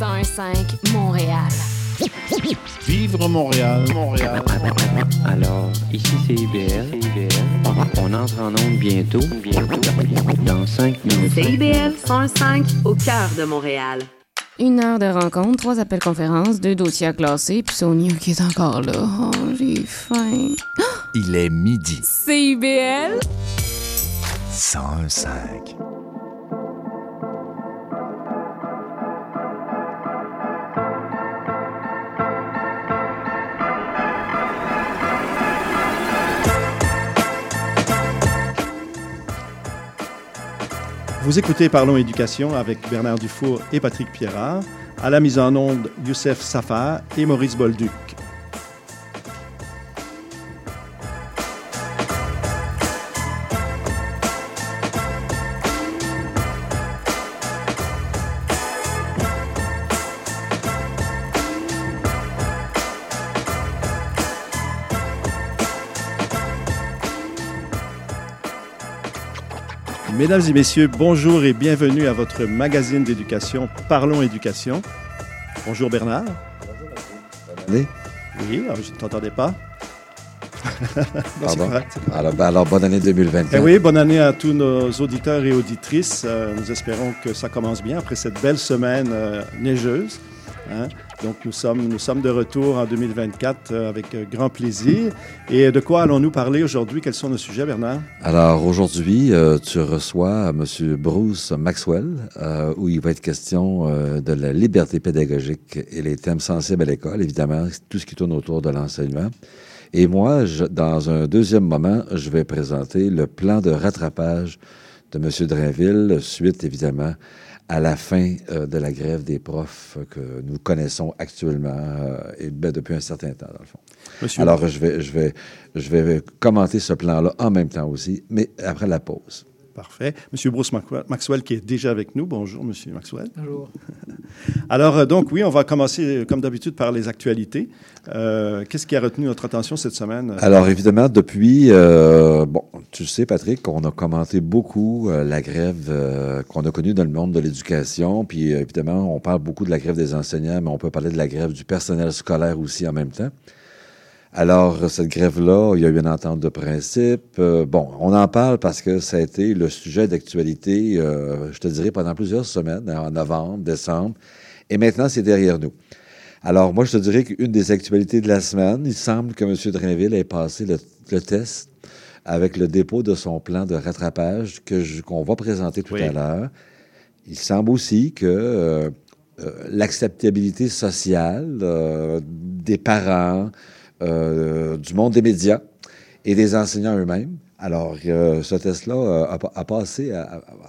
1015 Montréal. Vivre Montréal, Montréal. Alors, ici c'est IBL. On entre en onde bientôt, bientôt, dans 5 minutes. CIBL 105 au cœur de Montréal. Une heure de rencontre, trois appels conférences, deux dossiers à classer, puis Sonia qui est encore là. Oh, j'ai faim. Il est midi. CIBL 105. Vous écoutez Parlons Éducation avec Bernard Dufour et Patrick Pierrard. À la mise en onde, Youssef Safar et Maurice Bolduc. Mesdames et messieurs, bonjour et bienvenue à votre magazine d'éducation Parlons Éducation. Bonjour Bernard. année. Oui, alors, je ne t'entendais pas. Non. Alors, ben, alors, bonne année 2024. Eh oui, bonne année à tous nos auditeurs et auditrices. Euh, nous espérons que ça commence bien après cette belle semaine euh, neigeuse. hein. Donc, nous sommes, nous sommes de retour en 2024 euh, avec euh, grand plaisir. Et de quoi allons-nous parler aujourd'hui? Quels sont nos sujets, Bernard? Alors, aujourd'hui, euh, tu reçois M. Bruce Maxwell, où il va être question de la liberté pédagogique et les thèmes sensibles à l'école, évidemment, tout ce qui tourne autour de l'enseignement. Et moi, dans un deuxième moment, je vais présenter le plan de rattrapage de M. Drainville, suite évidemment à la fin euh, de la grève des profs que nous connaissons actuellement euh, et ben, depuis un certain temps, dans le fond. Monsieur, Alors, je vais, je, vais, je vais commenter ce plan-là en même temps aussi, mais après la pause. Parfait. Monsieur Bruce Maxwell, qui est déjà avec nous. Bonjour, Monsieur Maxwell. Bonjour. Alors, euh, donc, oui, on va commencer, euh, comme d'habitude, par les actualités. Euh, Qu'est-ce qui a retenu notre attention cette semaine? Alors, évidemment, depuis, euh, bon, tu sais, Patrick, on a commenté beaucoup euh, la grève euh, qu'on a connue dans le monde de l'éducation. Puis, euh, évidemment, on parle beaucoup de la grève des enseignants, mais on peut parler de la grève du personnel scolaire aussi en même temps. Alors, cette grève-là, il y a eu une entente de principe. Euh, bon, on en parle parce que ça a été le sujet d'actualité, euh, je te dirais, pendant plusieurs semaines, hein, en novembre, décembre. Et maintenant, c'est derrière nous. Alors, moi, je te dirais qu'une des actualités de la semaine, il semble que M. Drainville ait passé le, le test avec le dépôt de son plan de rattrapage que qu'on va présenter tout Oui. à l'heure. Il semble aussi que euh, l'acceptabilité sociale des parents, euh, du monde des médias et des enseignants eux-mêmes. Alors, euh, ce test-là euh, a, a passé, a,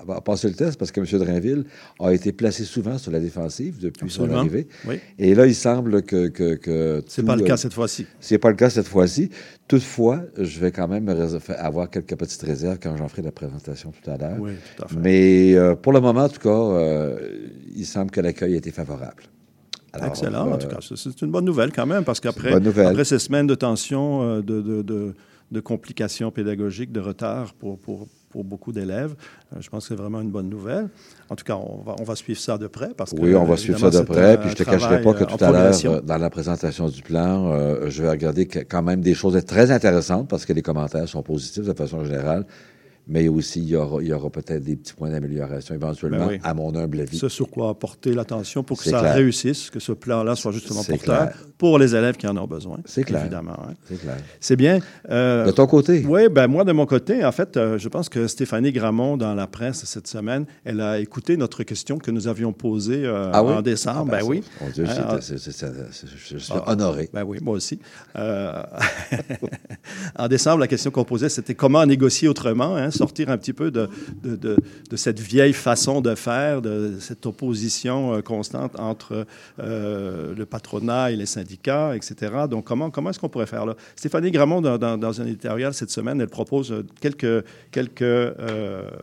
a- a passé le test parce que M. Drainville a été placé souvent sur la défensive depuis Absolument. son arrivée. Oui. Et là, il semble que... que, que C'est pas le cas cette fois-ci. c'est pas le cas cette fois-ci. Toutefois, je vais quand même avoir quelques petites réserves quand j'en ferai la présentation tout à l'heure. Oui, tout à fait. Mais euh, pour le moment, en tout cas, il semble que l'accueil a été favorable. Alors, Excellent, en euh, tout cas. C'est- une bonne nouvelle quand même, parce qu'après après ces semaines de tension, euh, de, de, de, de complications pédagogiques, de retard pour, pour, pour beaucoup d'élèves, euh, je pense que c'est vraiment une bonne nouvelle. En tout cas, on va, on va suivre ça de près. Parce que, Oui, on va suivre ça de près. Puis je te cacherai pas que tout à l'heure, dans la présentation du plan, euh, je vais regarder quand même des choses très intéressantes parce que les commentaires sont positifs de façon générale. Mais aussi, il y aura, il y aura peut-être des petits points d'amélioration éventuellement, Ben oui. à mon humble avis. Ce sur quoi porter l'attention pour que ça clair. réussisse, que ce plan-là soit justement C'est porteur clair. pour les élèves qui en ont besoin. C'est clair. Évidemment. hein. C'est clair. C'est bien. Euh, De ton côté? Oui, ben moi, de mon côté, en fait, euh, je pense que Stéphanie Gramont, dans la presse cette semaine, elle a écouté notre question que nous avions posée euh, Ah oui? en décembre. Ah, ben, ça, oui. mon Dieu, je suis Ah, honoré. Ben oui, moi aussi. Euh, en décembre, la question qu'on posait, c'était comment négocier autrement, hein, sortir un petit peu de, de, de- cette vieille façon de faire, de cette opposition euh, constante entre euh, le patronat et les syndicats, etc. Donc, comment, comment est-ce qu'on pourrait faire là? Stéphanie Gramont, dans, un éditorial cette semaine, elle propose euh, quelques, quelques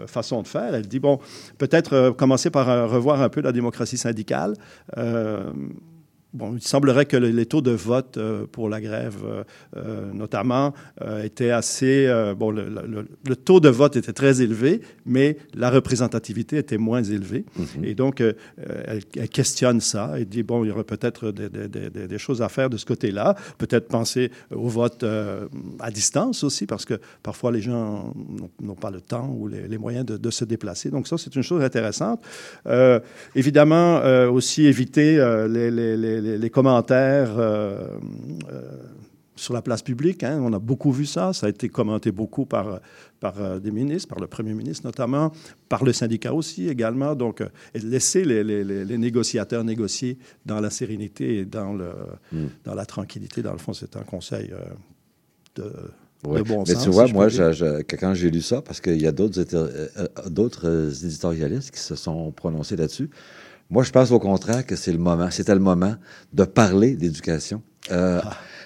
façons de faire. Elle dit, bon, peut-être commencer par revoir un peu la démocratie syndicale. Bon, il semblerait que le- les taux de vote euh, pour la grève, euh, euh, notamment, étaient assez... bon, le, le- le taux de vote était très élevé, mais la représentativité était moins élevée. Et donc, elle, elle questionne ça et dit, bon, il y aurait peut-être des, des- des- des- des choses à faire de ce côté-là. Peut-être penser au vote à distance aussi, parce que parfois les gens n'ont- pas le temps ou les, les moyens de, de se déplacer. Donc ça, c'est une chose intéressante. Euh, évidemment, euh, aussi éviter les, les- les- les- les commentaires euh, euh, sur la place publique. hein. On a beaucoup vu ça. Ça a été commenté beaucoup par, par euh, des ministres, par le premier ministre notamment, par le syndicat aussi également. Donc, et laisser les, les- les- les négociateurs négocier dans la sérénité et dans, le, dans la tranquillité. Dans le fond, c'est un conseil euh, de, de bon Mais sens. tu vois, si moi, je- quand j'ai lu ça, parce qu'il y a d'autres éditorialistes qui se sont prononcés là-dessus, moi, je pense au contraire que c'est le moment, c'était le moment de parler d'éducation. Euh,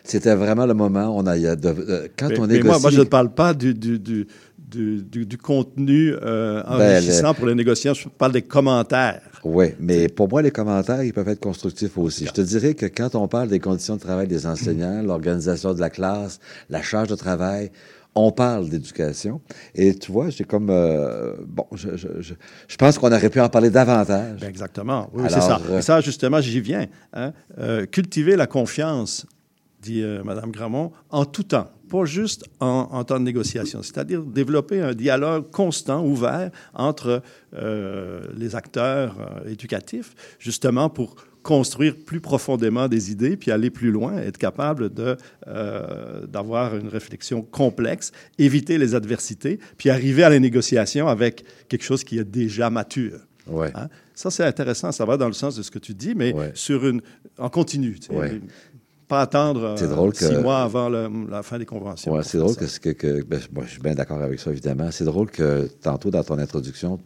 C'était vraiment le moment. On a, de- euh, quand Ah. Mais, on mais négocie, moi, moi, je ne parle pas du, du, du, du, du- du contenu euh, Ben, enrichissant pour les négociants. Je parle des commentaires. Oui, mais pour moi, les commentaires, ils peuvent être constructifs aussi. Je te dirais que quand on parle des conditions de travail des enseignants, l'organisation de la classe, la charge de travail, on parle d'éducation. Et tu vois, j'ai comme... euh, bon, je, je, je, je pense qu'on aurait pu en parler davantage. Ben, exactement. Oui, c'est ça. euh, Et ça, justement, j'y viens. hein. Euh, cultiver la confiance, dit euh, Mme Gramont, en tout temps, pas juste en, en temps de négociation. C'est-à-dire développer un dialogue constant, ouvert entre euh, les acteurs euh, éducatifs, justement pour construire plus profondément des idées, puis aller plus loin, être capable d'avoir une réflexion complexe, éviter les adversités, puis arriver à la négociation avec quelque chose qui est déjà mature. Ouais. Hein? Ça, c'est intéressant. Ça va dans le sens de ce que tu dis, mais Ouais. sur une, en continu. tu sais. Ouais. Pas attendre euh, drôle six que- mois avant le- la fin des conventions. Ouais, c'est drôle ça. que, ce que, que ben, moi, je suis bien d'accord avec ça, évidemment. C'est drôle que tantôt, dans ton introduction,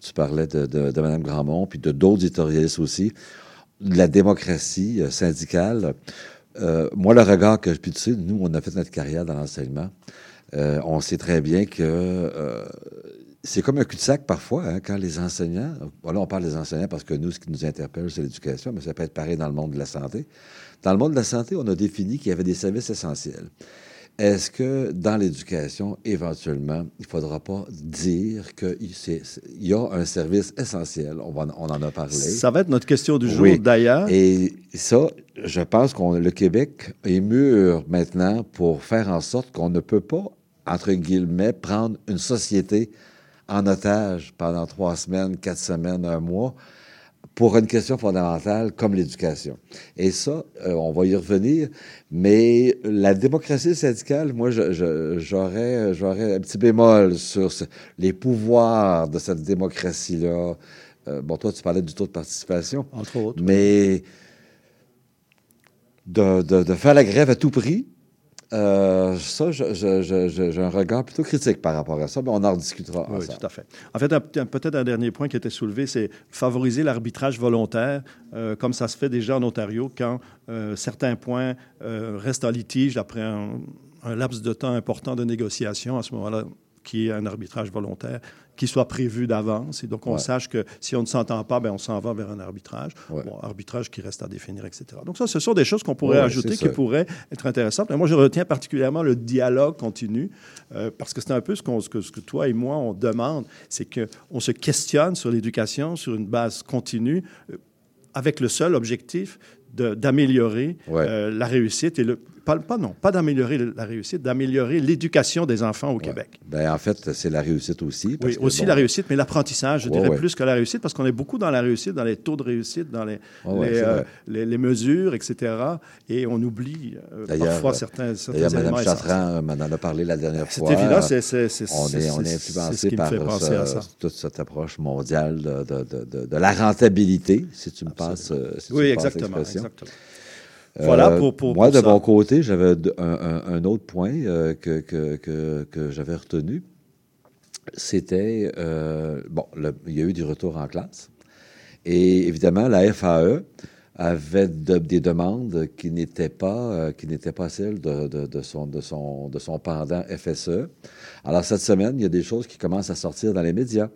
tu parlais de, de, de Mme Grandmont, puis de d'autres éditorialistes aussi, de la démocratie euh, syndicale. Euh, moi, le regard que... Puis tu sais, nous, on a fait notre carrière dans l'enseignement. On sait très bien que c'est comme un cul-de-sac parfois, hein, quand les enseignants... Voilà, on parle des enseignants parce que nous, ce qui nous interpelle, c'est l'éducation, mais ça peut être pareil dans le monde de la santé. Dans le monde de la santé, on a défini qu'il y avait des services essentiels. Est-ce que dans l'éducation, éventuellement, il ne faudra pas dire qu'il y a un service essentiel? On, va, on en a parlé. Ça va être notre question du jour, Oui. d'ailleurs. Et ça, je pense que le Québec est mûr maintenant pour faire en sorte qu'on ne peut pas, entre guillemets, prendre une société en otage pendant trois semaines, quatre semaines, un mois, pour une question fondamentale comme l'éducation. Et ça, euh, on va y revenir, mais la démocratie syndicale, moi, j'aurais j'aurais un petit bémol sur ce- les pouvoirs de cette démocratie-là. Euh, bon, toi, tu parlais du taux de participation. Entre autres. Mais de, de- de faire la grève à tout prix, euh, ça, j'ai un regard plutôt critique par rapport à ça, mais on en rediscutera Oui, ensemble. tout à fait. En fait, peut-être un dernier point qui était soulevé, c'est favoriser l'arbitrage volontaire, euh, comme ça se fait déjà en Ontario, quand euh, certains points restent en litige après un, un laps de temps important de négociation, à ce moment-là, qui est un arbitrage volontaire, qui soit prévu d'avance, et donc on Ouais. sache que si on ne s'entend pas, ben on s'en va vers un arbitrage. Ouais. Bon, arbitrage qui reste à définir, etc. Donc ça, ce sont des choses qu'on pourrait Ouais, ajouter, qui pourraient être intéressantes. Mais moi, je retiens particulièrement le dialogue continu, euh, parce que c'est un peu ce, qu'on- ce que, ce que toi et moi, on demande, c'est qu'on se questionne sur l'éducation sur une base continue, euh, avec le seul objectif d'améliorer euh, la réussite et le pas, pas non pas d'améliorer la réussite d'améliorer l'éducation des enfants au Québec Ben, en fait, c'est la réussite aussi. parce oui que, aussi bon, la réussite mais l'apprentissage je Ouais, dirais ouais. plus que la réussite parce qu'on est beaucoup dans la réussite dans les taux de réussite dans les euh, les, les mesures etc et on oublie euh, parfois euh, certains, certains D'ailleurs, Mme euh, m'en a parlé la dernière c'est fois. évident c'est c'est- c'est- On est, on est influencé ce qui me par fait penser ce- à ça toute cette approche mondiale de, de- de- la rentabilité, si tu me passes, si oui exactement. Voilà Euh, pour, pour Moi, pour de ça. mon côté, j'avais un, un- un autre point euh, que, que, que, que j'avais retenu. C'était, euh, bon, le- il y a eu du retour en classe. Et évidemment, la FAE avait de- des demandes qui n'étaient pas, euh, qui n'étaient pas celles de, de- de son, de, son, de son pendant FSE. Alors, cette semaine, il y a des choses qui commencent à sortir dans les médias,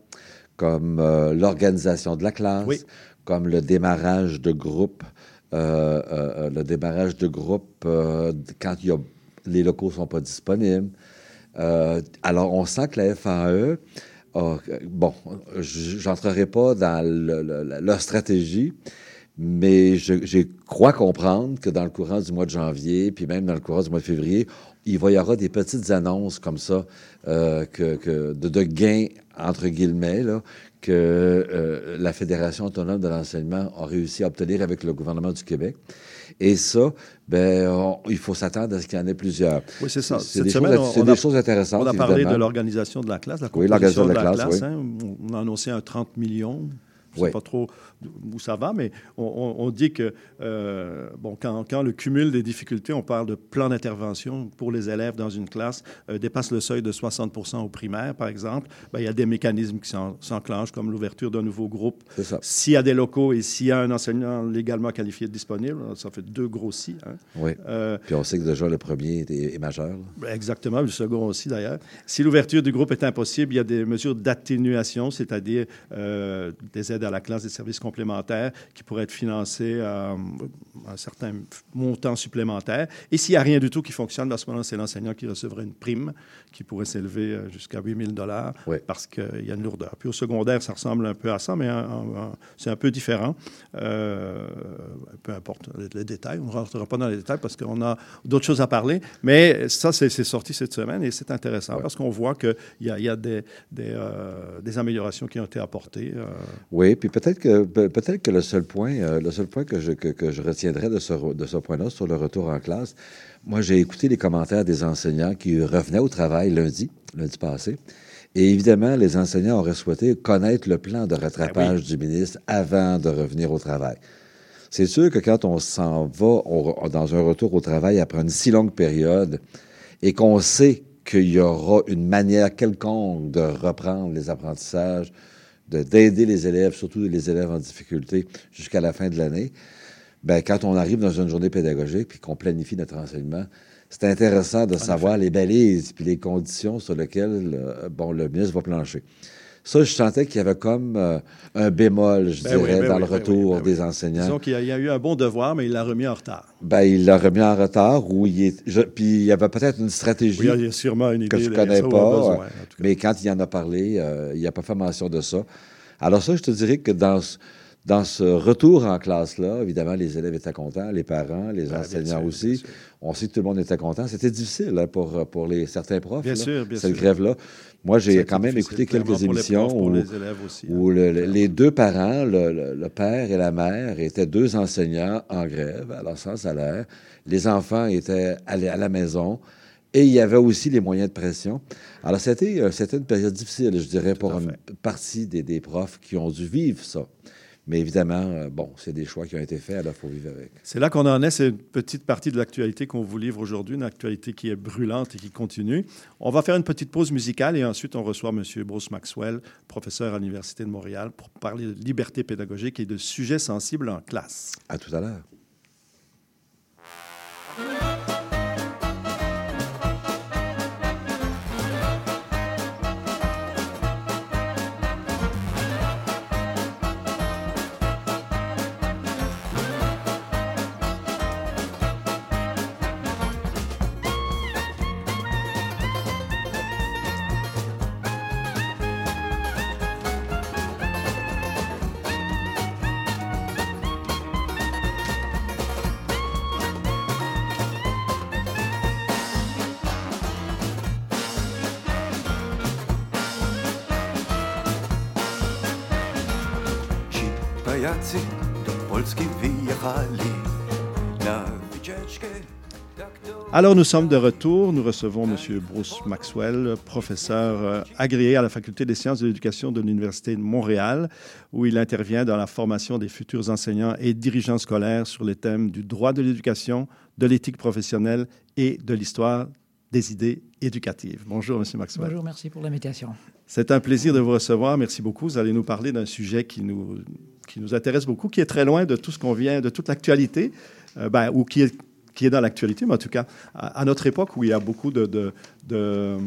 comme euh, l'organisation de la classe, Oui. comme le démarrage de groupes le démarrage de groupe euh, quand les locaux ne sont pas disponibles. Euh, alors, on sent que la FAE, a- bon, je n'entrerai pas dans le- le- leur stratégie, mais je, crois comprendre que dans le courant du mois de janvier, puis même dans le courant du mois de février, il va y aura des petites annonces comme ça euh, que de, de gains, entre guillemets, là, que euh, la Fédération autonome de l'enseignement a réussi à obtenir avec le gouvernement du Québec. Et ça, ben, on- il faut s'attendre à ce qu'il y en ait plusieurs. Oui, c'est ça. C'est des, semaine, choses, on- c'est on des a- choses intéressantes. On a parlé évidemment. de l'organisation de la classe, la Oui, l'organisation de de la, la classe, classe. hein. On a annoncé un 30 millions. Je ne Oui. pas trop où ça va, mais on, dit que euh, bon, quand, quand le cumul des difficultés, on parle de plan d'intervention pour les élèves dans une classe, euh, dépasse le seuil de 60 au primaire, par exemple, ben, il y a des mécanismes qui s'en- s'enclenchent, comme l'ouverture d'un nouveau groupe. S'il y a des locaux et s'il y a un enseignant légalement qualifié disponible, ça fait deux gros si. hein. Oui. Euh, Puis on sait que déjà le premier est, est majeur. là. Exactement, le second aussi d'ailleurs. Si l'ouverture du groupe est impossible, il y a des mesures d'atténuation, c'est-à-dire euh, des aides à la classe, des services complémentaires qui pourraient être financés à un certain montant supplémentaire. Et s'il n'y a rien du tout qui fonctionne, à ce moment-là, c'est l'enseignant qui recevrait une prime qui pourrait s'élever euh, jusqu'à 8 000 dollars Oui. parce qu'il y a une lourdeur. Puis au secondaire, ça ressemble un peu à ça, mais c'est un peu différent. Euh, peu importe les, les détails, on ne rentrera pas dans les détails parce qu'on a d'autres choses à parler. Mais ça, c'est sorti cette semaine et c'est intéressant Ouais. parce qu'on voit qu'il y a, y a des, des, euh, des améliorations qui ont été apportées. euh, Oui, puis peut-être que pe- peut-être que le seul point, euh, le seul point que je, que, que je retiendrai de ce, re- de ce point-là sur le retour en classe, moi j'ai écouté les commentaires des enseignants qui revenaient au travail lundi, lundi passé. Et évidemment, les enseignants auraient souhaité connaître le plan de rattrapage du ministre avant de revenir au travail. C'est sûr que quand on s'en va dans un retour au travail après une si longue période et qu'on sait qu'il y aura une manière quelconque de reprendre les apprentissages, d'aider les élèves, surtout les élèves en difficulté, jusqu'à la fin de l'année, ben, quand on arrive dans une journée pédagogique puis qu'on planifie notre enseignement, c'est intéressant de savoir les balises puis les conditions sur lesquelles euh, bon, le ministre va plancher. Ça, je sentais qu'il y avait comme euh, un bémol, je Ben oui, dirais, ben dans oui, le ben retour ben oui. des enseignants. disons qu'il y, a- il y a eu un bon devoir, mais il l'a remis en retard. Ben, il l'a remis en retard ou il est. je- puis il y avait peut-être une stratégie il y a sûrement une idée. que je derrière connais pas, besoin, mais quand il en a parlé, euh, il n'a pas fait mention de ça. Alors ça, je te dirais que dans ce, dans ce retour en classe-là, évidemment, les élèves étaient contents, les parents, les Ah, enseignants sûr, aussi. On sait que tout le monde était content. C'était difficile hein, pour, pour les, certains profs. Bien là, sûr, bien cette grève-là. Moi, j'ai quand même écouté quelques émissions profs, où, les hein. le- le- les deux parents, le, père et la mère, étaient deux enseignants en grève, alors sans salaire. Les enfants étaient allés à la maison. Et il y avait aussi les moyens de pression. Alors, c'était, euh, une période difficile, je dirais, pour à une partie des, des profs qui ont dû vivre ça. Mais évidemment, euh, bon, c'est des choix qui ont été faits, alors il faut vivre avec. C'est là qu'on en est, c'est une petite partie de l'actualité qu'on vous livre aujourd'hui, une actualité qui est brûlante et qui continue. On va faire une petite pause musicale et ensuite on reçoit M. Bruce Maxwell, professeur à l'Université de Montréal, pour parler de liberté pédagogique et de sujets sensibles en classe. À tout à l'heure. Alors nous sommes de retour, nous recevons M. Bruce Maxwell, professeur euh, agréé à la Faculté des sciences de l'éducation de l'Université de Montréal, où il intervient dans la formation des futurs enseignants et dirigeants scolaires sur les thèmes du droit de l'éducation, de l'éthique professionnelle et de l'histoire des idées éducatives. Bonjour, M. Maxwell. Bonjour, merci pour l'invitation. C'est un plaisir de vous recevoir. Merci beaucoup. Vous allez nous parler d'un sujet qui nous, qui nous intéresse beaucoup, qui est très loin de tout ce qu'on vient, de toute l'actualité, euh, ben, ou qui est, qui est dans l'actualité, mais en tout cas, à, notre époque où il y a beaucoup de, de,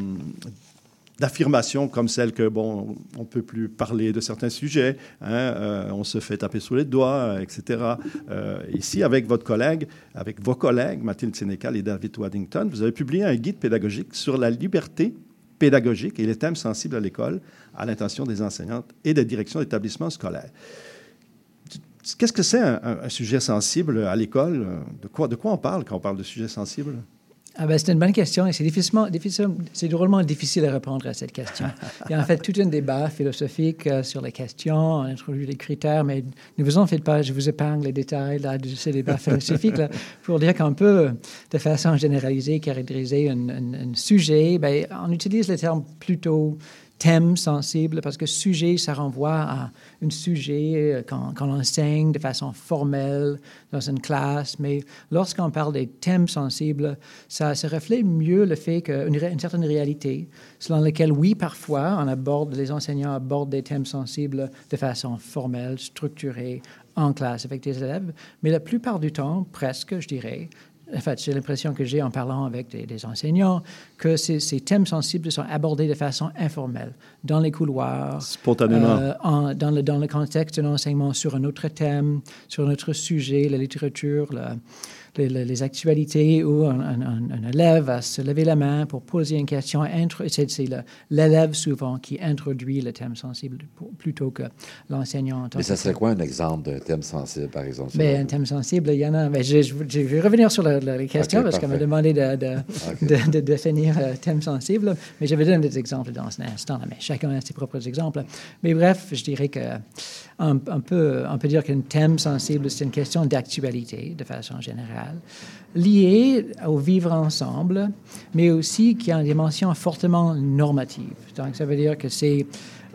d'affirmations comme celle que, bon, on ne peut plus parler de certains sujets, hein, euh, on se fait taper sous les doigts, etc. Euh, ici, avec votre collègue, avec vos collègues, Mathilde Sénécal et David Waddington, vous avez publié un guide pédagogique sur la liberté pédagogique et les thèmes sensibles à l'école à l'intention des enseignantes et des directions d'établissements scolaires. Qu'est-ce que c'est un, sujet sensible à l'école? De quoi, on parle quand on parle de sujet sensible? Ah ben, c'est une bonne question et c'est difficilement, difficile, c'est drôlement difficile à répondre à cette question. Il y a en fait tout un débat philosophique euh, sur les questions, on introduit les critères, mais ne vous en faites pas, je vous épargne les détails de ces débats philosophiques là, pour dire qu'on peut, de façon généralisée, caractériser un, sujet. Ben, on utilise les termes plutôt thème sensible, parce que sujet, ça renvoie à un sujet qu'on qu enseigne de façon formelle dans une classe. Mais lorsqu'on parle des thèmes sensibles, ça, ça reflète mieux le fait qu'une une certaine réalité, selon laquelle, oui, parfois, on aborde, les enseignants abordent des thèmes sensibles de façon formelle, structurée, en classe avec des élèves, mais la plupart du temps, presque, je dirais, en fait, j'ai l'impression que j'ai en parlant avec des, des enseignants que ces, ces, thèmes sensibles sont abordés de façon informelle, dans les couloirs, spontanément, euh, en, dans, le, dans le contexte d'un enseignement sur un autre thème, sur un autre sujet, la littérature, les, les, actualités où un, un, un, élève va se lever la main pour poser une question. C'est l'élève souvent qui introduit le thème sensible plutôt que l'enseignant. Mais ça serait quoi un exemple d'un thème sensible, par exemple? Mais un thème sensible, il y en a. Mais je, je, je vais revenir sur la, la, les questions okay, parce qu'on m'a demandé de, de, okay. de, de, définir le thème sensible. Mais je vais donner des exemples dans un instant. Mais chacun a ses propres exemples. Mais bref, je dirais que on, on, peut, on peut dire qu'un thème sensible, c'est une question d'actualité de façon générale, liée au vivre ensemble, mais aussi qui a une dimension fortement normative. Donc, ça veut dire que c'est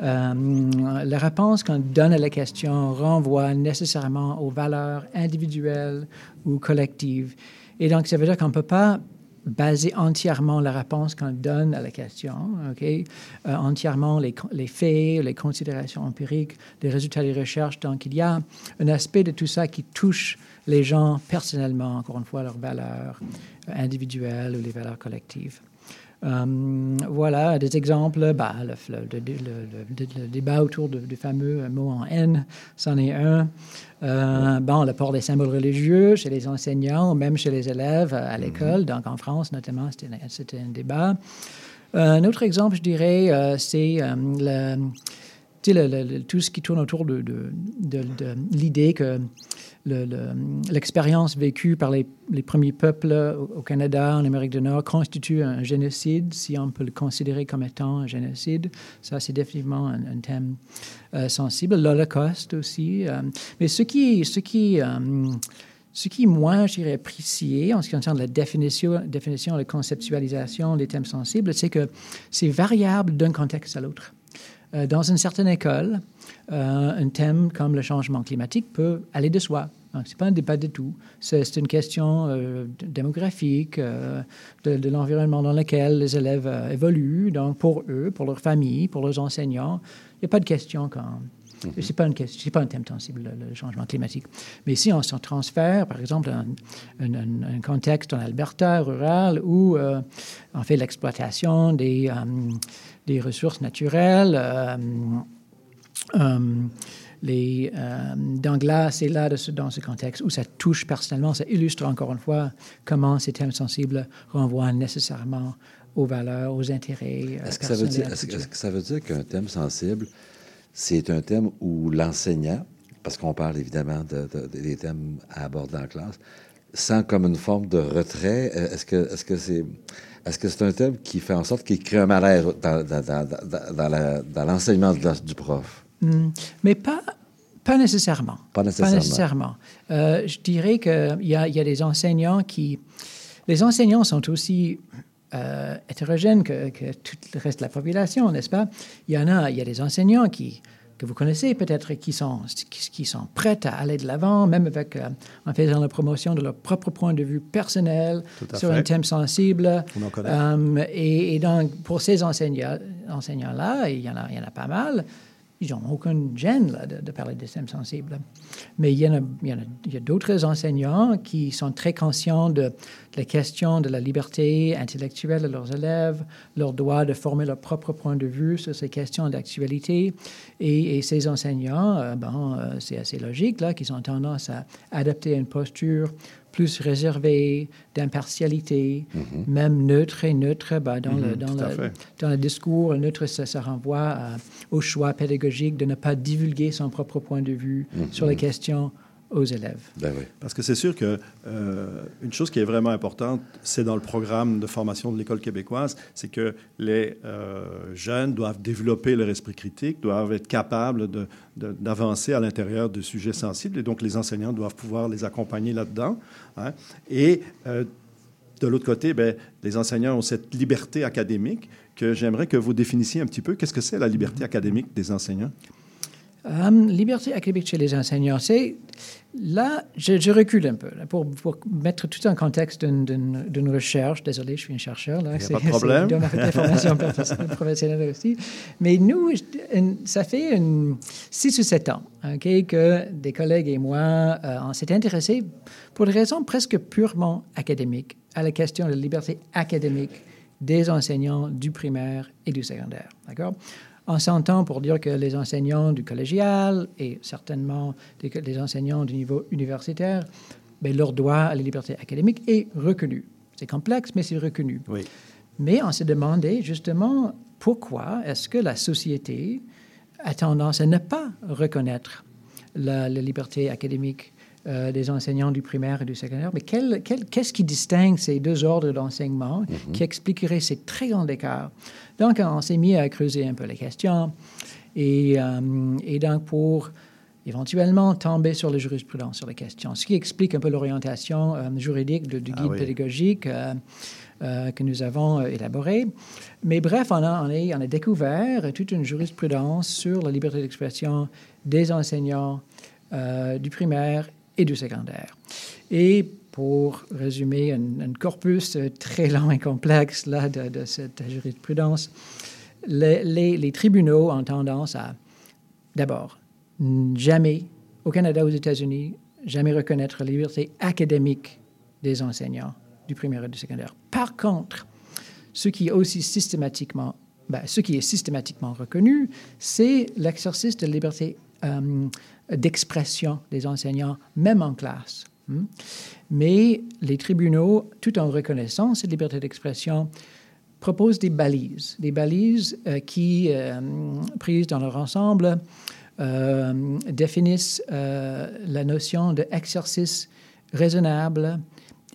euh, la réponse qu'on donne à la question renvoie nécessairement aux valeurs individuelles ou collectives. Et donc, ça veut dire qu'on ne peut pas baser entièrement la réponse qu'on donne à la question, ok, euh, entièrement les, les, faits, les considérations empiriques, les résultats des recherches. Donc, il y a un aspect de tout ça qui touche les gens personnellement, encore une fois, leurs valeurs individuelles ou les valeurs collectives. Um, voilà des exemples. Bah, le, débat autour du fameux mot en N, c'en est un. Euh, le port des symboles religieux chez les enseignants, même chez les élèves à l'école. Donc en France, notamment, c'était un débat. Euh, un autre exemple, je dirais, euh, c'est tout ce qui tourne autour de l'idée que l'expérience le, le, vécue par les, premiers peuples au Canada, en Amérique du Nord, constitue un génocide, si on peut le considérer comme étant un génocide. Ça, c'est définitivement un, thème euh, sensible. L'Holocauste aussi. Euh, mais ce qui, ce qui euh, ce qui, moi, j'irais apprécier en ce qui concerne la définition, la conceptualisation des thèmes sensibles, c'est que c'est variable d'un contexte à l'autre. Dans une certaine école, un thème comme le changement climatique peut aller de soi. Ce n'est pas un débat du tout. C'est une question euh, démographique euh, de, de l'environnement dans lequel les élèves euh, évoluent. Donc, pour eux, pour leur famille, pour leurs enseignants, il n'y a pas de question quand. Mm -hmm. Ce n'est pas, pas, un thème sensible, le, le, changement climatique. Mais si on s'en transfère, par exemple, un, un, un, contexte en Alberta rural où euh, on fait l'exploitation des, des, ressources naturelles, Um, les euh, Dangla, c'est là de ce, dans ce contexte où ça touche personnellement, ça illustre encore une fois comment ces thèmes sensibles renvoient nécessairement aux valeurs, aux intérêts. Est-ce que, est est que, ça veut dire qu'un thème sensible, c'est un thème où l'enseignant, parce qu'on parle évidemment de, de, des thèmes à aborder en classe, sent comme une forme de retrait? Est-ce que est-ce que c'est est-ce que c'est un thème qui fait en sorte qu'il crée un malaise dans, dans, dans, dans l'enseignement du prof? Hmm. Mais pas, pas nécessairement. Pas nécessairement. Pas nécessairement. Euh, je dirais qu'il y, y a, des enseignants qui... Les enseignants sont aussi euh, hétérogènes que, que, tout le reste de la population, n'est-ce pas? Il y en a, il y a des enseignants qui, que vous connaissez peut-être, qui sont, qui, qui, sont prêts à aller de l'avant, même avec, euh, en faisant la promotion de leur propre point de vue personnel sur fait. un thème sensible. Euh, et, et, donc, pour ces enseignants-là, enseignants il, en il y en a pas mal, ils n'ont aucune gêne là, de, parler des thèmes sensibles. Mais il y, a, d'autres enseignants qui sont très conscients de, la question de la liberté intellectuelle de leurs élèves, leur droit de former leur propre point de vue sur ces questions d'actualité. Et, ces enseignants, euh, euh, c'est assez logique qu'ils ont tendance à adapter une posture plus réservé, d'impartialité, mm -hmm. même neutre et neutre bah, dans, mm -hmm, le, dans, le, dans, le, discours. Neutre, ça, ça renvoie à, au choix pédagogique de ne pas divulguer son propre point de vue mm -hmm. sur les questions aux élèves. Ben oui. Parce que c'est sûr que euh, une chose qui est vraiment importante, c'est dans le programme de formation de l'école québécoise, c'est que les euh, jeunes doivent développer leur esprit critique, doivent être capables d'avancer à l'intérieur de sujets sensibles, et donc les enseignants doivent pouvoir les accompagner là-dedans. Hein. Et euh, de l'autre côté, ben, les enseignants ont cette liberté académique que j'aimerais que vous définissiez un petit peu. Qu'est-ce que c'est la liberté académique des enseignants? Um, liberté académique chez les enseignants, c'est là, je, je, recule un peu là, pour, pour, mettre tout en contexte d'une recherche. Désolé, je suis un chercheur. Là, c'est pas de problème. Dans ma formation professionnelle aussi. Mais nous, ça fait une, six ou sept ans okay, que des collègues et moi, euh, on s'est intéressés pour des raisons presque purement académiques à la question de la liberté académique des enseignants du primaire et du secondaire. D'accord? On s'entend pour dire que les enseignants du collégial et certainement les enseignants du niveau universitaire, ben, leur droit à la liberté académique est reconnu. C'est complexe, mais c'est reconnu. Oui. Mais on s'est demandé justement pourquoi est-ce que la société a tendance à ne pas reconnaître la, la liberté académique euh, des enseignants du primaire et du secondaire. Mais quel, qu'est-ce qui distingue ces deux ordres d'enseignement mm-hmm. qui expliquerait ces très grands écarts? Donc, on s'est mis à creuser un peu les questions et, euh, et donc pour éventuellement tomber sur la jurisprudence sur les questions, ce qui explique un peu l'orientation euh, juridique de, du guide ah oui. pédagogique que nous avons élaboré. Mais bref, on a, on, a, on a, découvert toute une jurisprudence sur la liberté d'expression des enseignants du primaire et du secondaire. Et pour résumer un, corpus très long et complexe là, de, cette jurisprudence, les, les, tribunaux ont tendance à, d'abord, jamais, au Canada, aux États-Unis, jamais reconnaître la liberté académique des enseignants du primaire et du secondaire. Par contre, ce qui est aussi systématiquement, ben, ce qui est systématiquement reconnu, c'est l'exercice de la liberté euh, d'expression des enseignants, même en classe. Hmm? Mais les tribunaux, tout en reconnaissant cette liberté d'expression, proposent des balises, des balises euh, qui, euh, prises dans leur ensemble, définissent la notion d'exercice raisonnable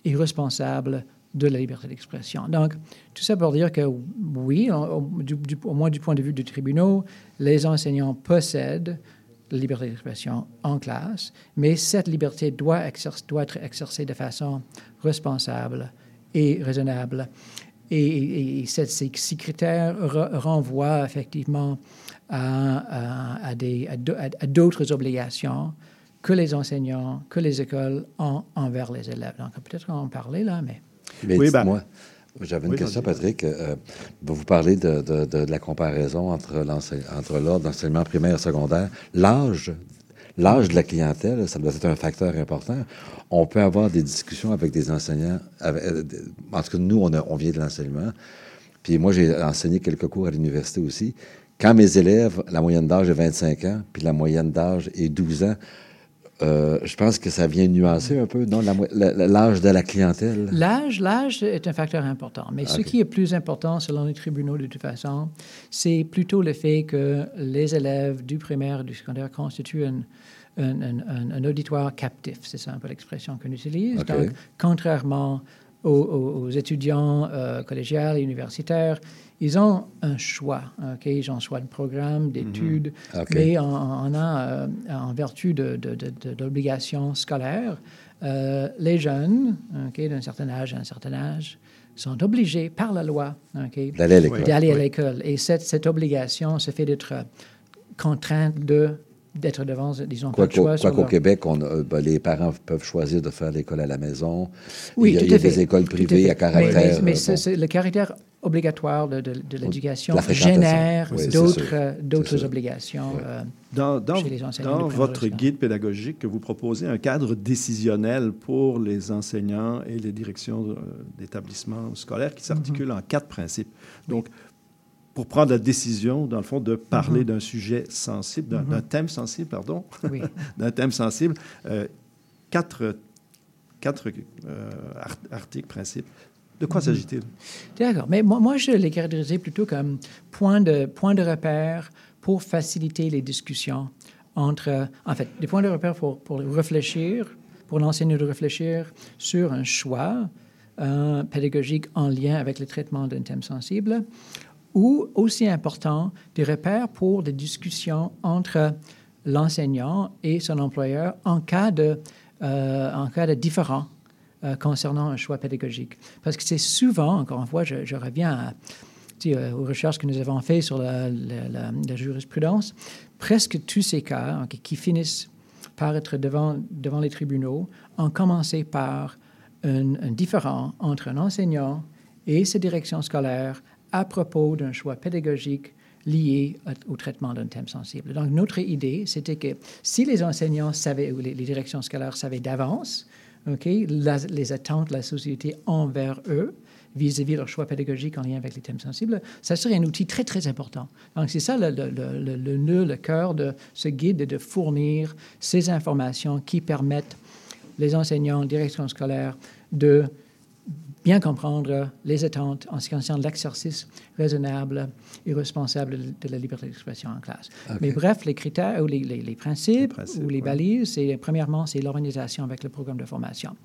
et responsable de la liberté d'expression. Donc, tout ça pour dire que oui, au, moins du point de vue du tribunal, les enseignants possèdent liberté d'expression en classe, mais cette liberté doit, exercer, doit être exercée de façon responsable et raisonnable. Et, et, et ces, ces critères re, renvoient effectivement à, à, à, des, à d'autres obligations que les enseignants, que les écoles ont envers les élèves. Donc peut-être qu'on en parler là, mais... Mais oui, ben, moi, j'avais une oui, question, Patrick. Euh, vous parlez de, de, de, de, la comparaison entre l'ordre d'enseignement primaire et secondaire. L'âge l'âge de la clientèle, ça doit être un facteur important. On peut avoir des discussions avec des enseignants. Avec, euh, en tout cas, nous, on, a, on vient de l'enseignement. Puis moi, j'ai enseigné quelques cours à l'université aussi. Quand mes élèves, la moyenne d'âge est 25 ans, puis la moyenne d'âge est 12 ans, euh, je pense que ça vient nuancer un peu, non, l'âge de la clientèle. L'âge, l'âge est un facteur important, mais okay. ce qui est plus important selon les tribunaux de toute façon, c'est plutôt le fait que les élèves du primaire et du secondaire constituent un, un, un, un auditoire captif, c'est ça un peu l'expression qu'on utilise. Okay. Donc, contrairement aux, étudiants euh, collégiales et universitaires, ils ont un choix, OK? Ils ont un choix de programme, d'études, mm -hmm. okay. mais on, on a, euh, en vertu d'obligations scolaires, euh, les jeunes, OK, d'un certain âge à un certain âge, sont obligés par la loi okay, d'aller à l'école. L'école. Et cette, cette obligation se fait d'être contrainte de d'être devant, disons, quoi qu'au qu qu Québec, on, euh, ben, les parents peuvent choisir de faire l'école à la maison. Oui, il y a, tout il y a fait. des écoles privées à, à, caractère. Mais, mais, mais euh, bon. le caractère obligatoire de, de- de l'éducation la fréquentation. génère Oui, d'autres euh, obligations. euh, Dans, dans- chez les enseignants dans votre guide pédagogique que vous proposez, un cadre décisionnel pour les enseignants et les directions d'établissements scolaires qui s'articule en quatre principes. Donc, pour prendre la décision, dans le fond, de parler d'un sujet sensible, d'un d'un thème sensible, pardon, oui. d'un thème sensible, euh, quatre, quatre euh, art- articles, principes. De quoi s'agit-il? D'accord. Mais moi, moi, je les caractérisais plutôt comme point de, point de repère pour faciliter les discussions entre, en fait, des points de repère pour, pour réfléchir, pour l'enseignant de réfléchir sur un choix euh, pédagogique en lien avec le traitement d'un thème sensible, ou aussi important, des repères pour des discussions entre l'enseignant et son employeur en cas de, euh, en cas de différend euh, concernant un choix pédagogique. Parce que c'est souvent, encore une fois, je, reviens euh, aux recherches que nous avons faites sur la, jurisprudence, presque tous ces cas ok, qui finissent par être devant, devant les tribunaux ont commencé par un, un différend entre un enseignant et sa direction scolaire à propos d'un choix pédagogique lié au traitement d'un thème sensible. Donc, notre idée, c'était que si les enseignants savaient, ou les, directions scolaires savaient d'avance, les attentes de la société envers eux, vis-à-vis de leur choix pédagogique en lien avec les thèmes sensibles, ça serait un outil très, très important. Donc, c'est ça le nœud, le cœur de ce guide, de fournir ces informations qui permettent les enseignants, directions scolaires, de bien comprendre les attentes en ce qui concerne l'exercice raisonnable et responsable de, la liberté d'expression en classe. Mais bref, les critères ou les, les- les principes, principes, ou les ouais. balises, c'est premièrement, c'est l'organisation avec le programme de formation.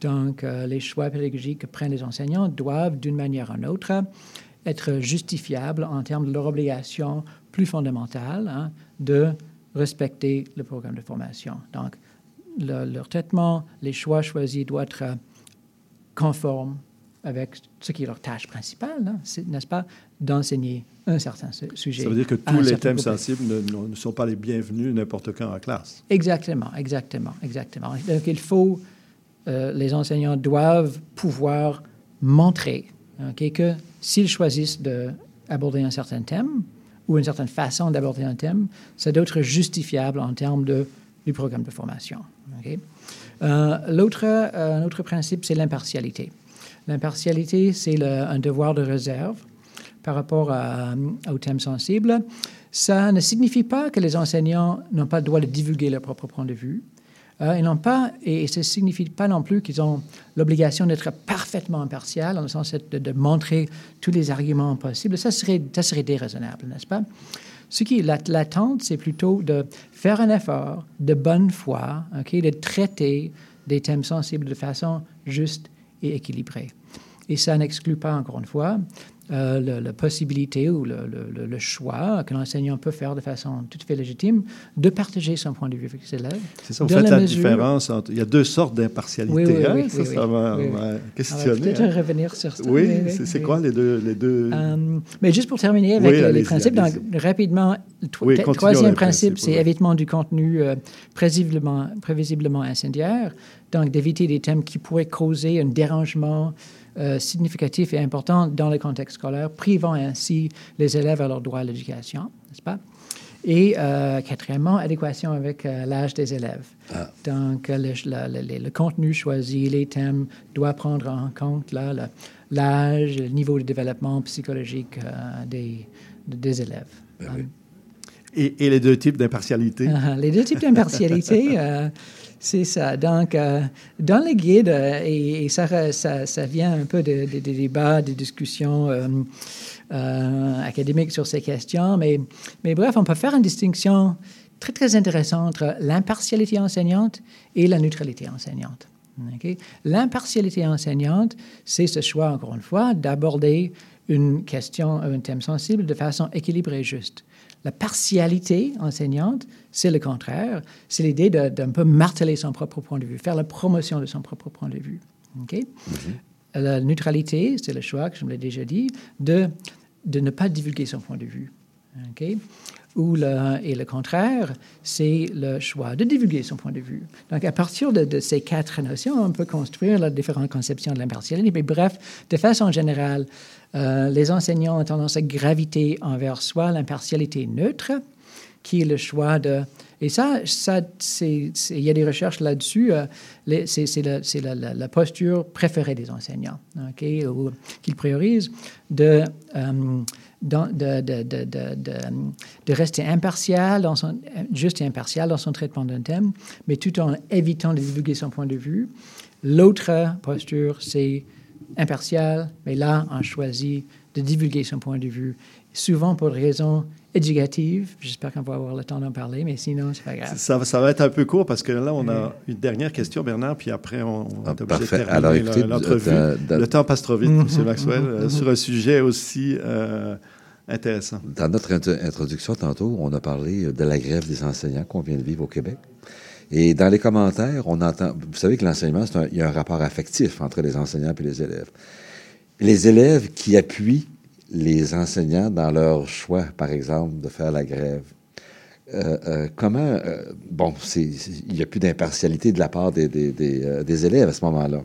Donc, euh, les choix pédagogiques que prennent les enseignants doivent, d'une manière ou d'une autre, être justifiables en termes de leur obligation plus fondamentale hein, de respecter le programme de formation. Donc, le- leur traitement, les choix choisis doivent être conformes avec ce qui est leur tâche principale, hein, n'est-ce pas, d'enseigner un certain su- sujet. Ça veut dire que tous les thèmes sensibles ne, sont pas les bienvenus n'importe quand en classe. Exactement, exactement, exactement. Donc, il faut, euh, les enseignants doivent pouvoir montrer que s'ils choisissent d'aborder un certain thème ou une certaine façon d'aborder un thème, ça doit être justifiable en termes de, du programme de formation. Euh, l'autre, euh, principe, c'est l'impartialité. L'impartialité, c'est un devoir de réserve par rapport à, au thème sensible. Ça ne signifie pas que les enseignants n'ont pas le droit de divulguer leur propre point de vue. Euh, ils n'ont pas, et ça ne signifie pas non plus qu'ils ont l'obligation d'être parfaitement impartial, dans le sens de, montrer tous les arguments possibles. Ça serait déraisonnable, n'est-ce pas? Ce qui est lat- l'attente, c'est plutôt de faire un effort de bonne foi, ok, de traiter des thèmes sensibles de façon juste et équilibrée. Et ça n'exclut pas, encore une fois, euh, la possibilité ou le, le- le- le choix que l'enseignant peut faire de façon tout à fait légitime de partager son point de vue avec ses élèves. C'est ça, vous faites la la, mesure- différence entre... Il y a deux sortes d'impartialité. Oui, oui, hein? oui, ça, ça On va questionné. peut-être hein. revenir sur ça? Oui, c'est quoi les deux... Les deux... Euh, mais juste pour terminer avec les- principes, donc, rapidement, le troisième principe, c'est évitement du contenu euh, prévisiblement, prévisiblement incendiaire, donc d'éviter des thèmes qui pourraient causer un dérangement euh, significatif et important dans le contexte scolaire, privant ainsi les élèves à leur droit à l'éducation, n'est-ce pas? Et euh, quatrièmement, adéquation avec euh, l'âge des élèves. Donc, euh, le, la- le- le- le contenu choisi, les thèmes doivent prendre en compte l'âge, le niveau de développement psychologique des, des élèves. Ben Et, et les deux types d'impartialité? Ah, les deux types d'impartialité, c'est ça. Donc, euh, dans le guide, euh, et, ça, ça, vient un peu de- de- des débats, des discussions euh, académiques sur ces questions, mais, mais bref, on peut faire une distinction très, très intéressante entre l'impartialité enseignante et la neutralité enseignante. L'impartialité enseignante, c'est ce choix, encore une fois, d'aborder une question, un thème sensible de façon équilibrée et juste. La partialité enseignante, c'est le contraire. C'est l'idée d'un peu marteler son propre point de vue, faire la promotion de son propre point de vue. OK? La neutralité, c'est le choix, que je me l'ai déjà dit, de, de ne pas divulguer son point de vue. Ou le, et le contraire, c'est le choix de divulguer son point de vue. Donc, à partir de, ces quatre notions, on peut construire la différentes conceptions de l'impartialité. Mais bref, de façon générale, euh, les enseignants ont tendance à graviter envers soit l'impartialité neutre, qui est le choix de... Et ça, ça il y a des recherches là-dessus. Euh, c'est la, posture préférée des enseignants, okay, qu'ils priorisent de... Euh, de, rester impartial, juste et impartial dans son traitement d'un thème, mais tout en évitant de divulguer son point de vue. L'autre posture, c'est impartial, mais là, on choisit de divulguer son point de vue, souvent pour des raisons éducatives. J'espère qu'on va avoir le temps d'en parler, mais sinon, c'est pas grave. Ça, ça, va être un peu court parce que là, on a une dernière question, Bernard, puis après, on, on ah, est obligé parfait. de terminer l'entrevue. Le temps passe trop vite, Mhm, M. Maxwell, euh, sur un sujet aussi euh, intéressant. Dans notre introduction tantôt, on a parlé de la grève des enseignants qu'on vient de vivre au Québec. Et dans les commentaires, on entend. Vous savez que l'enseignement, un, il y a un rapport affectif entre les enseignants et les élèves. Les élèves qui appuient les enseignants dans leur choix, par exemple, de faire la grève. Euh, euh, comment. Euh, bon, il n'y a plus d'impartialité de la part des, des élèves à ce moment-là.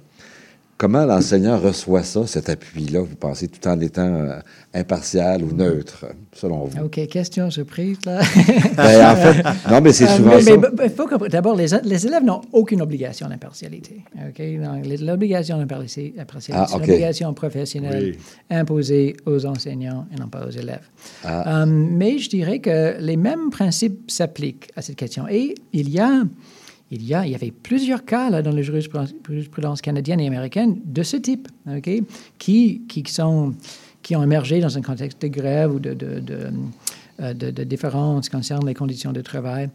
Comment l'enseignant reçoit ça, cet appui-là, vous pensez, tout en étant euh, impartial ou neutre, selon vous? OK, question surprise, là. ben, en fait, non, mais c'est souvent euh, mais, ça. Mais, faut que, d'abord, les, les, élèves n'ont aucune obligation d'impartialité. OK? L'obligation d'impartialité, Ah, c'est ah, okay. l'obligation professionnelle oui. imposée aux enseignants et non pas aux élèves. Ah. Um, mais je dirais que les mêmes principes s'appliquent à cette question. Et il y a il y, a, il y avait plusieurs cas là, dans la jurisprudence canadienne et américaine de ce type, okay, qui, qui, sont, qui ont émergé dans un contexte de grève ou de, de, de, de différences concernant les conditions de travail.